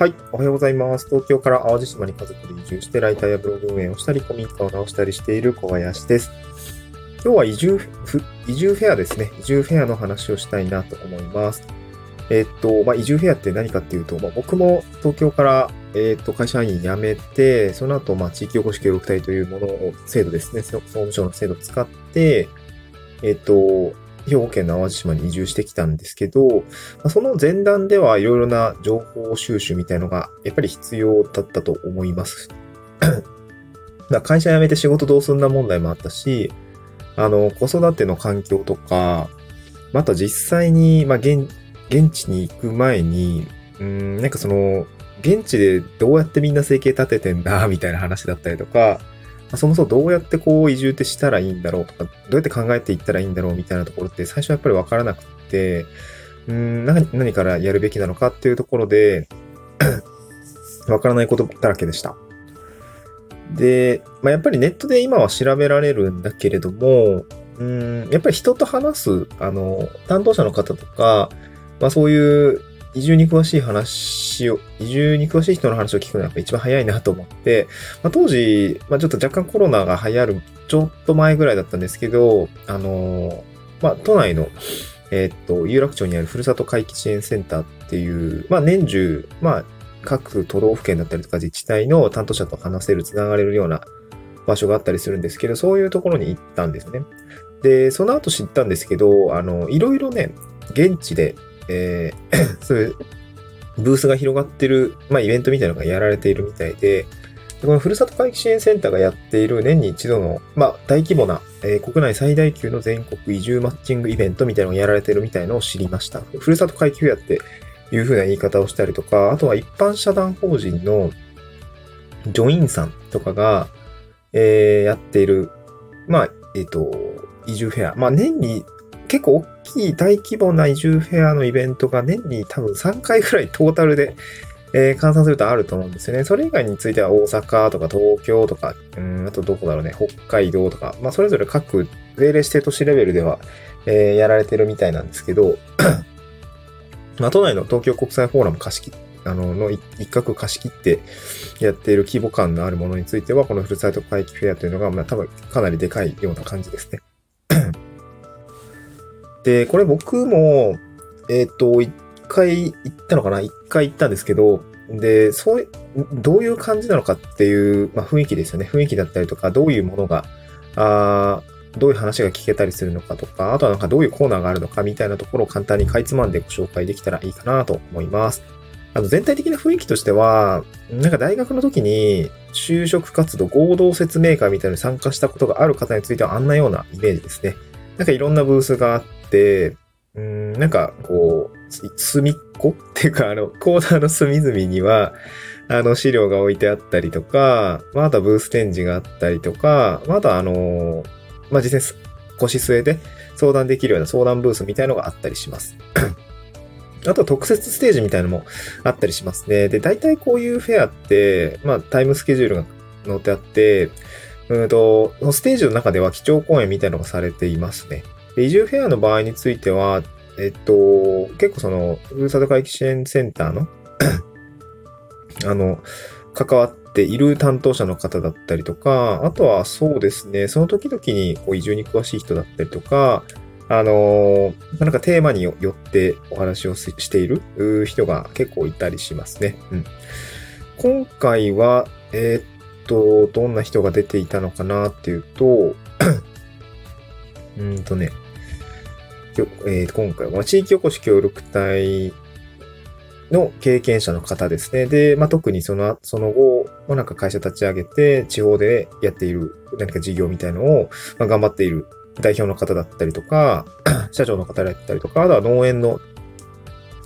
はい。おはようございます。東京から淡路島に家族で移住して、ライターやブログ運営をしたり、古民家を直したりしている小林です。今日は移住フ、移住フェアですね。移住フェアの話をしたいなと思います。えっと、まあ、移住フェアって何かっていうと、まあ、僕も東京から、えっと、会社員辞めて、その後、まあ、地域おこし協力隊というものを、制度ですね。総務省の制度を使って、えっと、兵庫県の淡路島に移住してきたんですけど、その前段ではいろいろな情報収集みたいのがやっぱり必要だったと思います。会社辞めて仕事どうすんな問題もあったし、あの、子育ての環境とか、また実際に、まあ、現、現地に行く前に、うん、なんかその、現地でどうやってみんな生計立ててんだ、みたいな話だったりとか、そもそもどうやってこう移住ってしたらいいんだろうとか、どうやって考えていったらいいんだろうみたいなところって最初はやっぱりわからなくて、うん何、何からやるべきなのかっていうところでわからないことだらけでした。で、まあ、やっぱりネットで今は調べられるんだけれども、うん、やっぱり人と話す、あの、担当者の方とか、まあそういう移住に詳しい話を、移住に詳しい人の話を聞くのが一番早いなと思って、まあ、当時、まあ、ちょっと若干コロナが流行るちょっと前ぐらいだったんですけど、あのまあ、都内の、えー、っと、有楽町にあるふるさと回帰支援センターっていう、まあ、年中、まあ、各都道府県だったりとか自治体の担当者と話せる、つながれるような場所があったりするんですけど、そういうところに行ったんですね。で、その後知ったんですけど、あの、いろいろね、現地でえー、そういうブースが広がってる、まあ、イベントみたいなのがやられているみたいで、このふるさと回帰支援センターがやっている年に一度の、まあ、大規模な、えー、国内最大級の全国移住マッチングイベントみたいなのがやられているみたいのを知りました。ふるさと回帰フェアっていう風な言い方をしたりとか、あとは一般社団法人のジョインさんとかが、えー、やっている、まあ、えっ、ー、と、移住フェア。まあ、年に結構大きい大規模な移住フェアのイベントが年に多分3回くらいトータルで、えー、換算するとあると思うんですよね。それ以外については大阪とか東京とか、うん、あとどこだろうね、北海道とか、まあそれぞれ各税令指定都市レベルでは、えー、やられてるみたいなんですけど、まあ都内の東京国際フォーラム貸し切あの、の一角貸し切ってやっている規模感のあるものについては、このフルサイト回帰フェアというのが、まあ多分かなりでかいような感じですね。で、これ僕も、えっ、ー、と、一回行ったのかな？一回行ったんですけど、で、そういう、どういう感じなのかっていう、まあ、雰囲気ですよね。雰囲気だったりとか、どういうものが、あどういう話が聞けたりするのかとか、あとはなんかどういうコーナーがあるのかみたいなところを簡単にかいつまんでご紹介できたらいいかなと思います。あの全体的な雰囲気としては、なんか大学の時に就職活動合同説明会みたいに参加したことがある方についてはあんなようなイメージですね。なんかいろんなブースがあっ、うん、なんかこう、隅っこ？っていうか、あの、コーナーの隅々には、あの、資料が置いてあったりとか、まあ、とはブース展示があったりとか、まあ、あとはあの、まあ、実際腰据えで相談できるような相談ブースみたいのがあったりします。あと特設ステージみたいのもあったりしますね。で、大体こういうフェアって、まあタイムスケジュールが載ってあって、うんと、ステージの中では基調講演みたいのがされていますね。移住フェアの場合については、えっと、結構その、ふるさと回帰支援センターの あの、関わっている担当者の方だったりとか、あとはそうですね、その時々にこう移住に詳しい人だったりとか、あのなんかテーマによってお話をしている人が結構いたりしますね。うん。今回は、えー、っと、どんな人が出ていたのかなっていうと、うんとね、えー、今回は地域おこし協力隊の経験者の方ですね。で、まあ、特にその、その後、まあ、なんか会社立ち上げて、地方でやっている何か事業みたいのを、まあ、頑張っている代表の方だったりとか、社長の方だったりとか、あとは農園の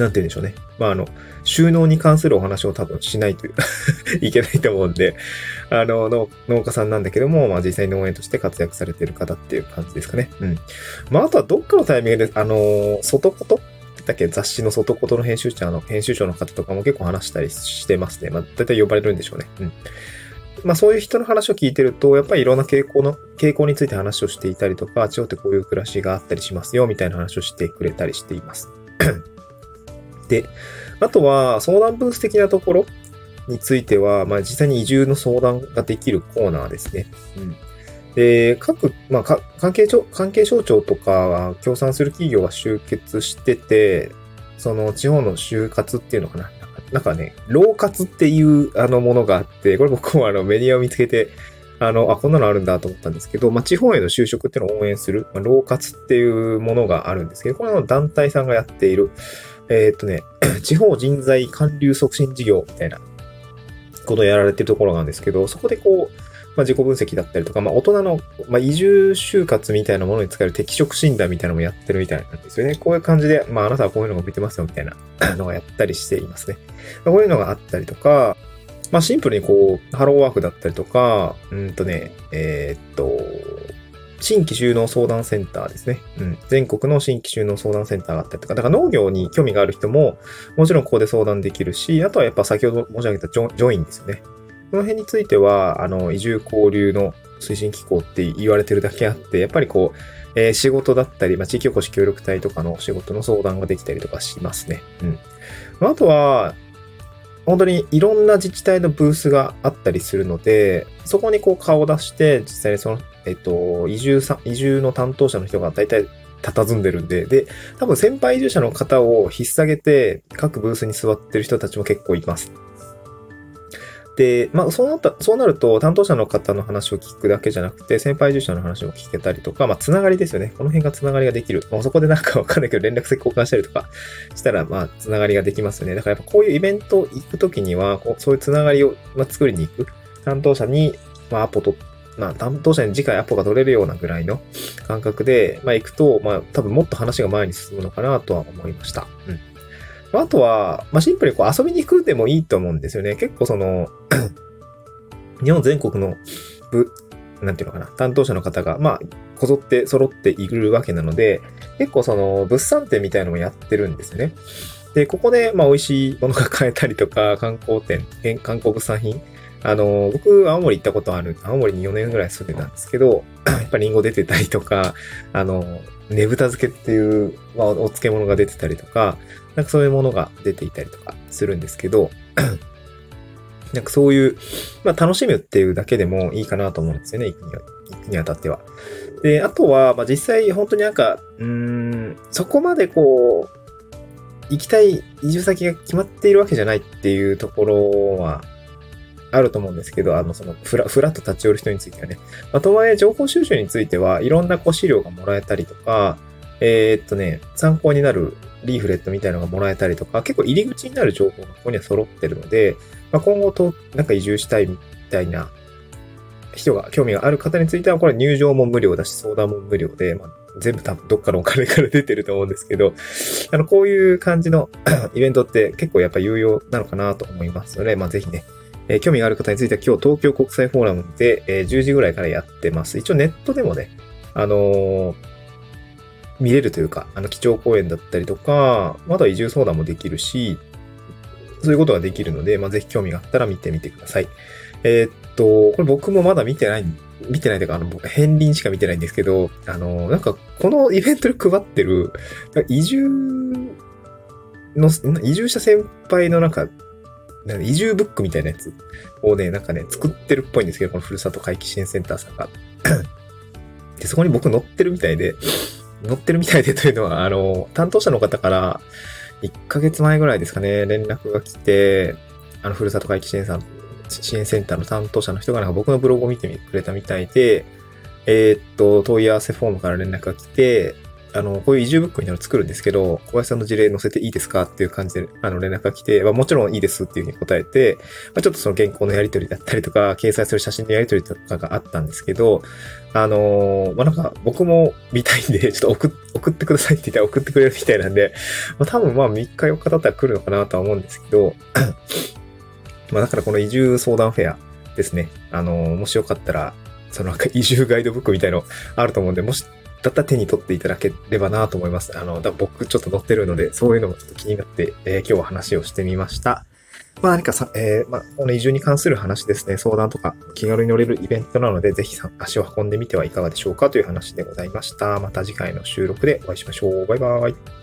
なんて言うんでしょうね。まあ、あの、収納に関するお話を多分しないとい けないと思うんで、あの、農家さんなんだけども、まあ実際に農園として活躍されている方っていう感じですかね。うん。まあ、あとはどっかのタイミングで、あの、外こと？だっけ？雑誌の外ことの編集者の、編集長の方とかも結構話したりしてますね。まあ、大体呼ばれるんでしょうね。うん。まあそういう人の話を聞いてると、やっぱりいろんな傾向の、傾向について話をしていたりとか、地方ってこういう暮らしがあったりしますよ、みたいな話をしてくれたりしています。で、あとは相談ブース的なところについては、まあ実際に移住の相談ができるコーナーですね。うん。で、各、まあ、関係省、関係省庁とかが協賛する企業が集結してて、その地方の就活っていうのかな。なんかね、労活っていうあのものがあって、これ僕もあのメディアを見つけて、あの、あ、こんなのあるんだと思ったんですけど、まあ、地方への就職っていうのを応援する、まあ、労活っていうものがあるんですけど、これの団体さんがやっている、えー、っとね、地方人材還流促進事業みたいなことをやられてるところなんですけど、そこでこう、まあ、自己分析だったりとか、まあ、大人の、まあ、移住就活みたいなものに使える適職診断みたいなのもやってるみたいなんですよね。こういう感じで、まあ、あなたはこういうのが見てますよみたいな のがやったりしていますね。こういうのがあったりとか、まあ、シンプルにこう、ハローワークだったりとか、うんとね、えー、っと、新規収納相談センターですね。うん。全国の新規収納相談センターがあったりとか、だから農業に興味がある人も、もちろんここで相談できるし、あとはやっぱ先ほど申し上げたジョインですよね。この辺については、あの、移住交流の推進機構って言われてるだけあって、やっぱりこう、えー、仕事だったり、まあ、地域おこし協力隊とかの仕事の相談ができたりとかしますね。うん。あとは、本当にいろんな自治体のブースがあったりするので、そこにこう顔を出して、実際にその、えっと、移住さ、移住の担当者の人が大体佇んでるんで、で、多分先輩移住者の方を引っ提げて、各ブースに座ってる人たちも結構います。で、まあ、そうなった、そうなると、担当者の方の話を聞くだけじゃなくて、先輩従者の話も聞けたりとか、まあ、つながりですよね。この辺がつながりができる。まあ、そこでなんかわかんないけど、連絡先交換したりとか したら、まあ、つながりができますよね。だからやっぱこういうイベント行くときには、こうそういうつながりを、まあ、作りに行く。担当者に、まあ、アポと、まあ、担当者に次回アポが取れるようなぐらいの感覚で、まあ、行くと、まあ、多分もっと話が前に進むのかなとは思いました。うん。あとは、まあ、シンプルにこう遊びに行くでもいいと思うんですよね。結構その 日本全国の部、なんていうのかな、担当者の方が、まあ、こぞって揃っているわけなので、結構その物産展みたいなのをやってるんですね。で、ここで、まあ、美味しいものが買えたりとか、観光店、観光物産品。あの、僕、青森行ったことある、青森に4年ぐらい住んでたんですけど、やっぱりリンゴ出てたりとか、あの、ねぶた漬けっていう、まあ、お漬物が出てたりとか、なんかそういうものが出ていたりとかするんですけど、なんかそういう、まあ楽しむっていうだけでもいいかなと思うんですよね、行くに、行くにあたっては。で、あとは、まあ実際本当になんか、うん、そこまでこう、行きたい移住先が決まっているわけじゃないっていうところは、あると思うんですけど、あの、その、ふら、ふらっと立ち寄る人についてはね。まあ、とはいえ、情報収集については、いろんなこう資料がもらえたりとか、えー、っとね、参考になるリーフレットみたいなのがもらえたりとか、結構入り口になる情報がここには揃ってるので、まあ、今後と、なんか移住したいみたいな人が興味がある方については、これ入場も無料だし、相談も無料で、まあ、全部多分どっかのお金から出てると思うんですけど、あの、こういう感じの イベントって結構やっぱ有用なのかなと思いますので、まあ、ぜひね、えー、興味がある方については今日東京国際フォーラムで、えー、10時ぐらいからやってます。一応ネットでもね、あのー、見れるというか、あの、基調講演だったりとか、まだ移住相談もできるし、そういうことができるので、まあ、ぜひ興味があったら見てみてください。えー、っと、これ僕もまだ見てない、見てないというか、あの、僕、片鱗しか見てないんですけど、あの、なんか、このイベントで配ってる、移住の、移住者先輩のなんか、なんか移住ブックみたいなやつをね、なんかね、作ってるっぽいんですけど、このふるさと回帰支援センターさんが。で、そこに僕載ってるみたいで、載ってるみたいでというのは、あの、担当者の方から、1ヶ月前ぐらいですかね、連絡が来て、あの、ふるさと回帰支援さん、支援センターの担当者の人がなんか僕のブログを見てくれたみたいで、えー、っと、問い合わせフォームから連絡が来て、あの、こういう移住ブックになる作るんですけど、小林さんの事例載せていいですかっていう感じで、あの、連絡が来て、まあ、もちろんいいですっていうふうに答えて、まあ、ちょっとその原稿のやり取りだったりとか、掲載する写真のやり取りとかがあったんですけど、あのー、まあ、なんか僕も見たいんで、ちょっと送送ってくださいって言ったら送ってくれるみたいなんで、まあ、多分まあ3日4日だったら来るのかなとは思うんですけど、まあだからこの移住相談フェアですね。あのー、もしよかったら、そのなんか移住ガイドブックみたいのあると思うんで、もしだったら手に取っていただければなと思います。あの、だ僕ちょっと載ってるので、そういうのもちょっと気になって、えー、今日は話をしてみました。まあ何かさ、えー、まあ、この移住に関する話ですね、相談とか気軽に乗れるイベントなので、ぜひ足を運んでみてはいかがでしょうかという話でございました。また次回の収録でお会いしましょう。バイバーイ。